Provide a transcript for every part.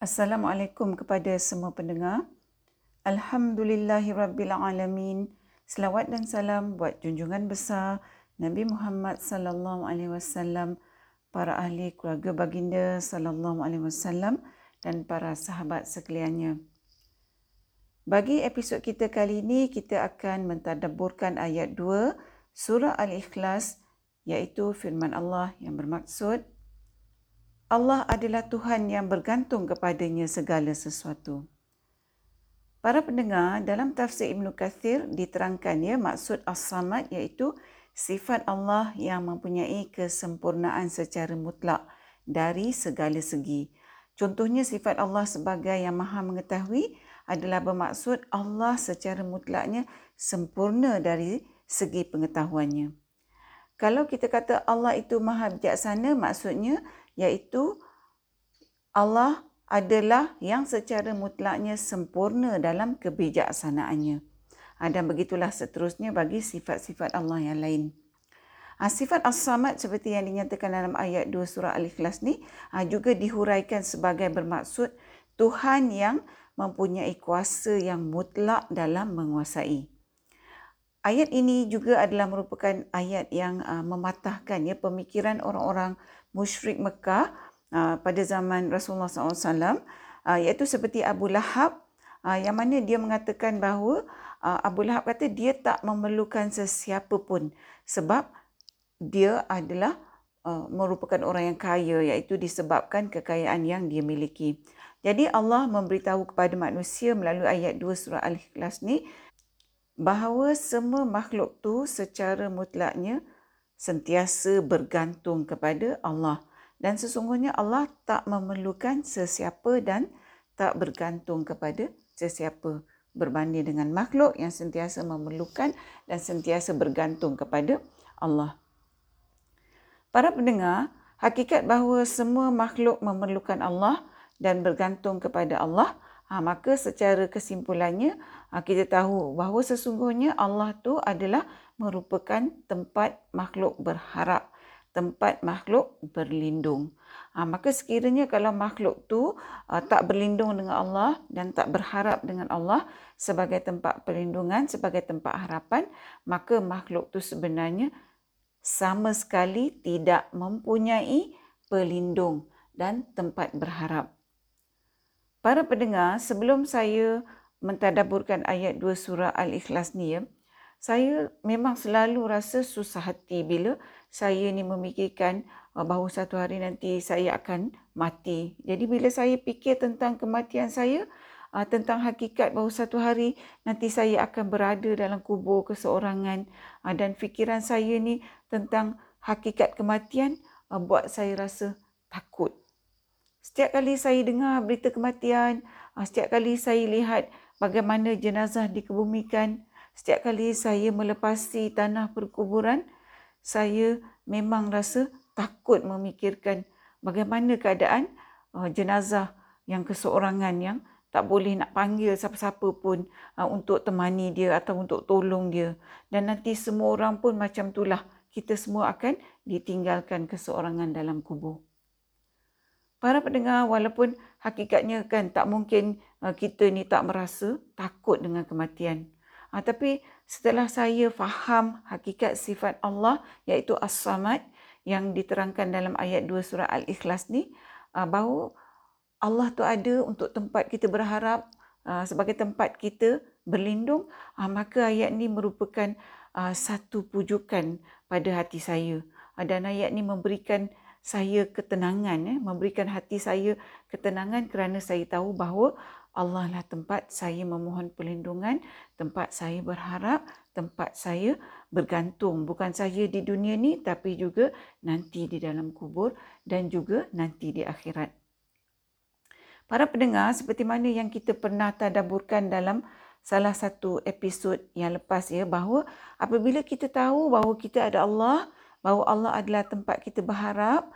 Assalamualaikum kepada semua pendengar. Alhamdulillahirabbilalamin. Selawat dan salam buat junjungan besar Nabi Muhammad sallallahu alaihi wasallam, para ahli keluarga baginda sallallahu alaihi wasallam dan para sahabat sekaliannya. Bagi episod kita kali ini, kita akan mentadabburkan ayat 2 surah Al-Ikhlas iaitu firman Allah yang bermaksud Allah adalah Tuhan yang bergantung kepadanya segala sesuatu. Para pendengar, dalam tafsir Ibn Kathir diterangkan ya maksud As-Samad iaitu sifat Allah yang mempunyai kesempurnaan secara mutlak dari segala segi. Contohnya sifat Allah sebagai yang maha mengetahui adalah bermaksud Allah secara mutlaknya sempurna dari segi pengetahuannya. Kalau kita kata Allah itu maha bijaksana, maksudnya iaitu Allah adalah yang secara mutlaknya sempurna dalam kebijaksanaannya. Ah, dan begitulah seterusnya bagi sifat-sifat Allah yang lain. Ah, sifat As-Samad seperti yang dinyatakan dalam ayat 2 surah Al-Ikhlas ni ah, juga dihuraikan sebagai bermaksud Tuhan yang mempunyai kuasa yang mutlak dalam menguasai. Ayat ini juga adalah merupakan ayat yang mematahkan ya pemikiran orang-orang musyrik Mekah uh, pada zaman Rasulullah SAW uh, iaitu seperti Abu Lahab uh, yang mana dia mengatakan bahawa uh, Abu Lahab kata dia tak memerlukan sesiapa pun sebab dia adalah uh, merupakan orang yang kaya iaitu disebabkan kekayaan yang dia miliki. Jadi Allah memberitahu kepada manusia melalui ayat 2 surah Al-Ikhlas ni bahawa semua makhluk tu secara mutlaknya sentiasa bergantung kepada Allah dan sesungguhnya Allah tak memerlukan sesiapa dan tak bergantung kepada sesiapa berbanding dengan makhluk yang sentiasa memerlukan dan sentiasa bergantung kepada Allah. Para pendengar, hakikat bahawa semua makhluk memerlukan Allah dan bergantung kepada Allah, ha, maka secara kesimpulannya ha, kita tahu bahawa sesungguhnya Allah tu adalah merupakan tempat makhluk berharap, tempat makhluk berlindung. Ha, maka sekiranya kalau makhluk tu uh, tak berlindung dengan Allah dan tak berharap dengan Allah sebagai tempat perlindungan, sebagai tempat harapan, maka makhluk tu sebenarnya sama sekali tidak mempunyai pelindung dan tempat berharap. Para pendengar, sebelum saya mentadaburkan ayat 2 surah Al-Ikhlas ni ya, saya memang selalu rasa susah hati bila saya ni memikirkan uh, bahawa satu hari nanti saya akan mati. Jadi bila saya fikir tentang kematian saya, uh, tentang hakikat bahawa satu hari nanti saya akan berada dalam kubur keseorangan uh, dan fikiran saya ni tentang hakikat kematian buat saya rasa takut. Setiap kali saya dengar berita kematian, setiap kali saya lihat bagaimana jenazah dikebumikan, Setiap kali saya melepasi tanah perkuburan, saya memang rasa takut memikirkan bagaimana keadaan uh, jenazah yang keseorangan yang tak boleh nak panggil siapa-siapa pun uh, untuk temani dia atau untuk tolong dia. Dan nanti semua orang pun macam itulah. Kita semua akan ditinggalkan keseorangan dalam kubur. Para pendengar, walaupun hakikatnya kan tak mungkin uh, kita ni tak merasa takut dengan kematian. Ha, tapi setelah saya faham hakikat sifat Allah iaitu As-Samad yang diterangkan dalam ayat 2 surah Al-Ikhlas ni ha, bahawa Allah tu ada untuk tempat kita berharap ha, sebagai tempat kita berlindung maka ayat ni merupakan satu pujukan pada hati saya dan ayat ni memberikan saya ketenangan eh, memberikan hati saya ketenangan kerana saya tahu bahawa Allah lah tempat saya memohon perlindungan, tempat saya berharap, tempat saya bergantung. Bukan saja di dunia ni tapi juga nanti di dalam kubur dan juga nanti di akhirat. Para pendengar, seperti mana yang kita pernah tadaburkan dalam salah satu episod yang lepas ya bahawa apabila kita tahu bahawa kita ada Allah, bahawa Allah adalah tempat kita berharap,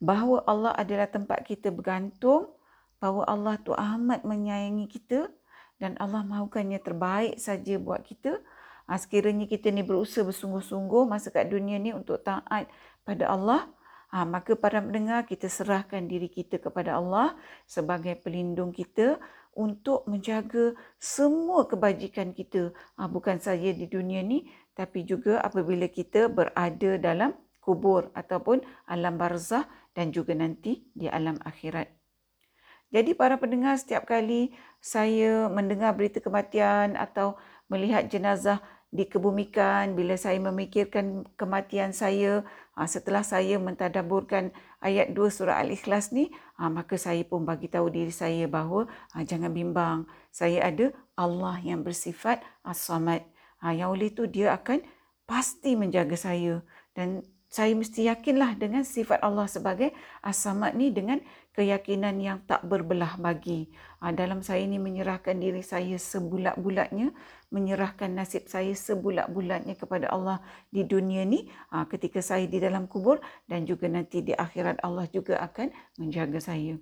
bahawa Allah adalah tempat kita bergantung, bahawa Allah tu amat menyayangi kita dan Allah mahukan yang terbaik saja buat kita. Ha, sekiranya kita ni berusaha bersungguh-sungguh masa kat dunia ni untuk taat pada Allah, Ha, maka para pendengar kita serahkan diri kita kepada Allah sebagai pelindung kita untuk menjaga semua kebajikan kita. Ha, bukan saja di dunia ni tapi juga apabila kita berada dalam kubur ataupun alam barzah dan juga nanti di alam akhirat. Jadi para pendengar setiap kali saya mendengar berita kematian atau melihat jenazah dikebumikan bila saya memikirkan kematian saya ha, setelah saya mentadaburkan ayat 2 surah al-ikhlas ni ha, maka saya pun bagi tahu diri saya bahawa ha, jangan bimbang saya ada Allah yang bersifat as-samad yang oleh itu dia akan pasti menjaga saya dan saya mesti yakinlah dengan sifat Allah sebagai as-samad ni dengan keyakinan yang tak berbelah bagi. Ha, dalam saya ini menyerahkan diri saya sebulat-bulatnya, menyerahkan nasib saya sebulat-bulatnya kepada Allah di dunia ni ha, ketika saya di dalam kubur dan juga nanti di akhirat Allah juga akan menjaga saya.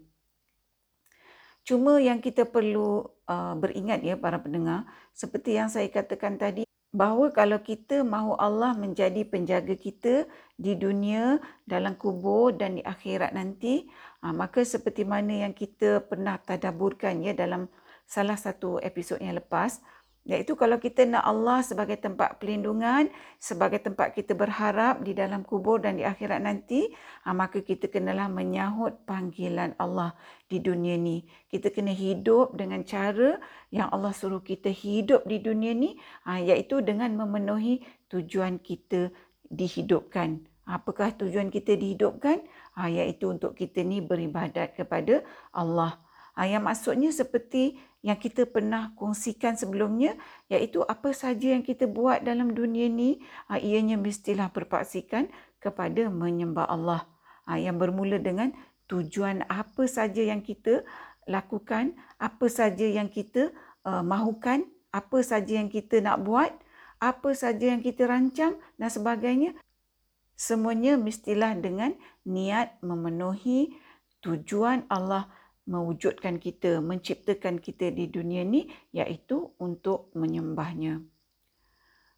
Cuma yang kita perlu uh, beringat ya para pendengar, seperti yang saya katakan tadi, bahawa kalau kita mahu Allah menjadi penjaga kita di dunia, dalam kubur dan di akhirat nanti, ha, maka seperti mana yang kita pernah tadaburkan ya dalam salah satu episod yang lepas, Iaitu kalau kita nak Allah sebagai tempat pelindungan, sebagai tempat kita berharap di dalam kubur dan di akhirat nanti, ha, maka kita kenalah menyahut panggilan Allah di dunia ni. Kita kena hidup dengan cara yang Allah suruh kita hidup di dunia ni, ha, iaitu dengan memenuhi tujuan kita dihidupkan. Apakah tujuan kita dihidupkan? Ha, iaitu untuk kita ni beribadat kepada Allah. Ha, yang maksudnya seperti yang kita pernah kongsikan sebelumnya iaitu apa saja yang kita buat dalam dunia ni ah, ianya mestilah berpaksikan kepada menyembah Allah. Ah, yang bermula dengan tujuan apa saja yang kita lakukan apa saja yang kita mahukan apa saja yang kita nak buat apa saja yang kita rancang dan sebagainya. Semuanya mestilah dengan niat memenuhi tujuan Allah mewujudkan kita, menciptakan kita di dunia ni iaitu untuk menyembahnya.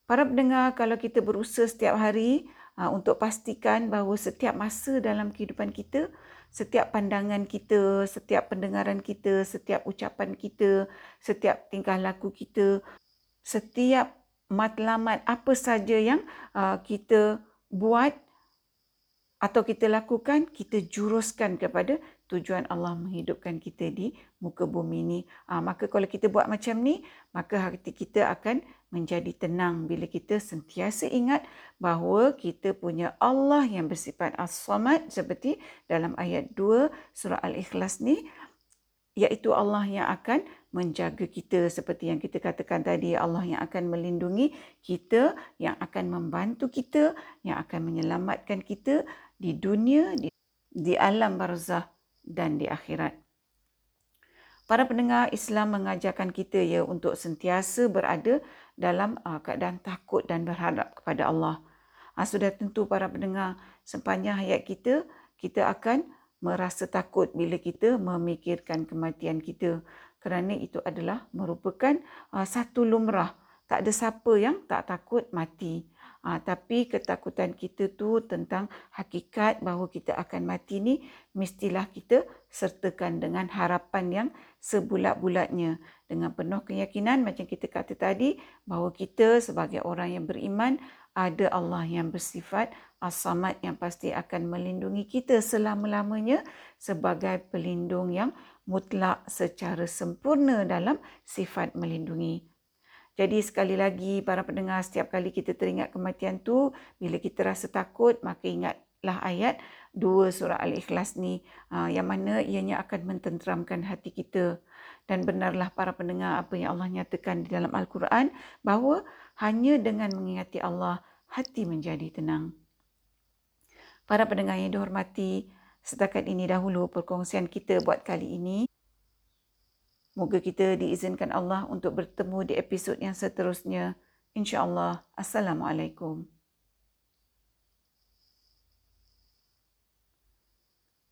Para pendengar, kalau kita berusaha setiap hari uh, untuk pastikan bahawa setiap masa dalam kehidupan kita, setiap pandangan kita, setiap pendengaran kita, setiap ucapan kita, setiap tingkah laku kita, setiap matlamat apa saja yang uh, kita buat atau kita lakukan, kita juruskan kepada tujuan Allah menghidupkan kita di muka bumi ini. Ha, maka kalau kita buat macam ni, maka hati kita akan menjadi tenang bila kita sentiasa ingat bahawa kita punya Allah yang bersifat As-Samad seperti dalam ayat 2 surah Al-Ikhlas ni iaitu Allah yang akan menjaga kita seperti yang kita katakan tadi Allah yang akan melindungi kita yang akan membantu kita yang akan menyelamatkan kita di dunia di, di alam barzah dan di akhirat. Para pendengar Islam mengajarkan kita ya untuk sentiasa berada dalam uh, keadaan takut dan berharap kepada Allah. Uh, sudah tentu para pendengar sepanjang hayat kita kita akan merasa takut bila kita memikirkan kematian kita kerana itu adalah merupakan uh, satu lumrah. Tak ada siapa yang tak takut mati. Ha, tapi ketakutan kita tu tentang hakikat bahawa kita akan mati ni mestilah kita sertakan dengan harapan yang sebulat-bulatnya dengan penuh keyakinan macam kita kata tadi bahawa kita sebagai orang yang beriman ada Allah yang bersifat as-samad yang pasti akan melindungi kita selama-lamanya sebagai pelindung yang mutlak secara sempurna dalam sifat melindungi. Jadi sekali lagi para pendengar setiap kali kita teringat kematian tu bila kita rasa takut maka ingatlah ayat 2 surah Al-Ikhlas ni ah, yang mana ianya akan mententeramkan hati kita dan benarlah para pendengar apa yang Allah nyatakan di dalam Al-Quran bahawa hanya dengan mengingati Allah hati menjadi tenang. Para pendengar yang dihormati, setakat ini dahulu perkongsian kita buat kali ini. Moga kita diizinkan Allah untuk bertemu di episod yang seterusnya. InsyaAllah. Assalamualaikum.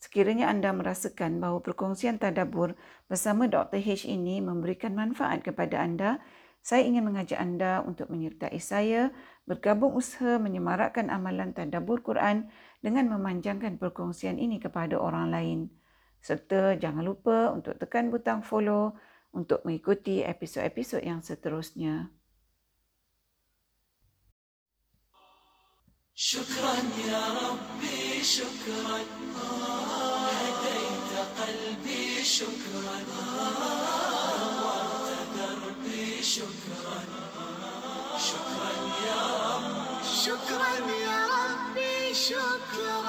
Sekiranya anda merasakan bahawa perkongsian tadabur bersama Dr. H ini memberikan manfaat kepada anda, saya ingin mengajak anda untuk menyertai saya bergabung usaha menyemarakkan amalan tadabur Quran dengan memanjangkan perkongsian ini kepada orang lain Serta jangan lupa untuk tekan butang follow untuk mengikuti episod-episod yang seterusnya. شكرا يا ربي شكرا هديت قلبي شكرا نورت دربي شكرا شكرا يا رب شكرا يا ربي شكرا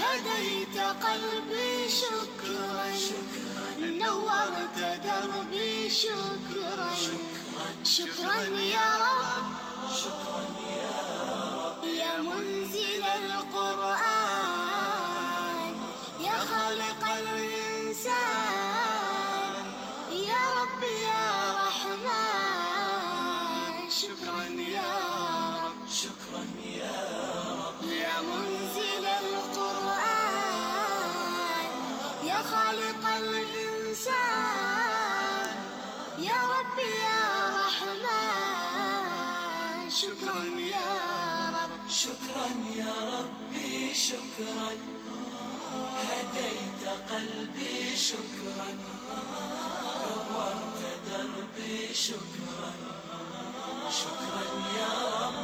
هديت قلبي شكرا. نورت دربي شكرا. شكرا يا رب. يا منزل القرآن يا ربي يا رحمن شكرا يا رب. شكرا يا ربي شكرا. هديت قلبي شكرا. دربي شكرا. شكرا يا رب.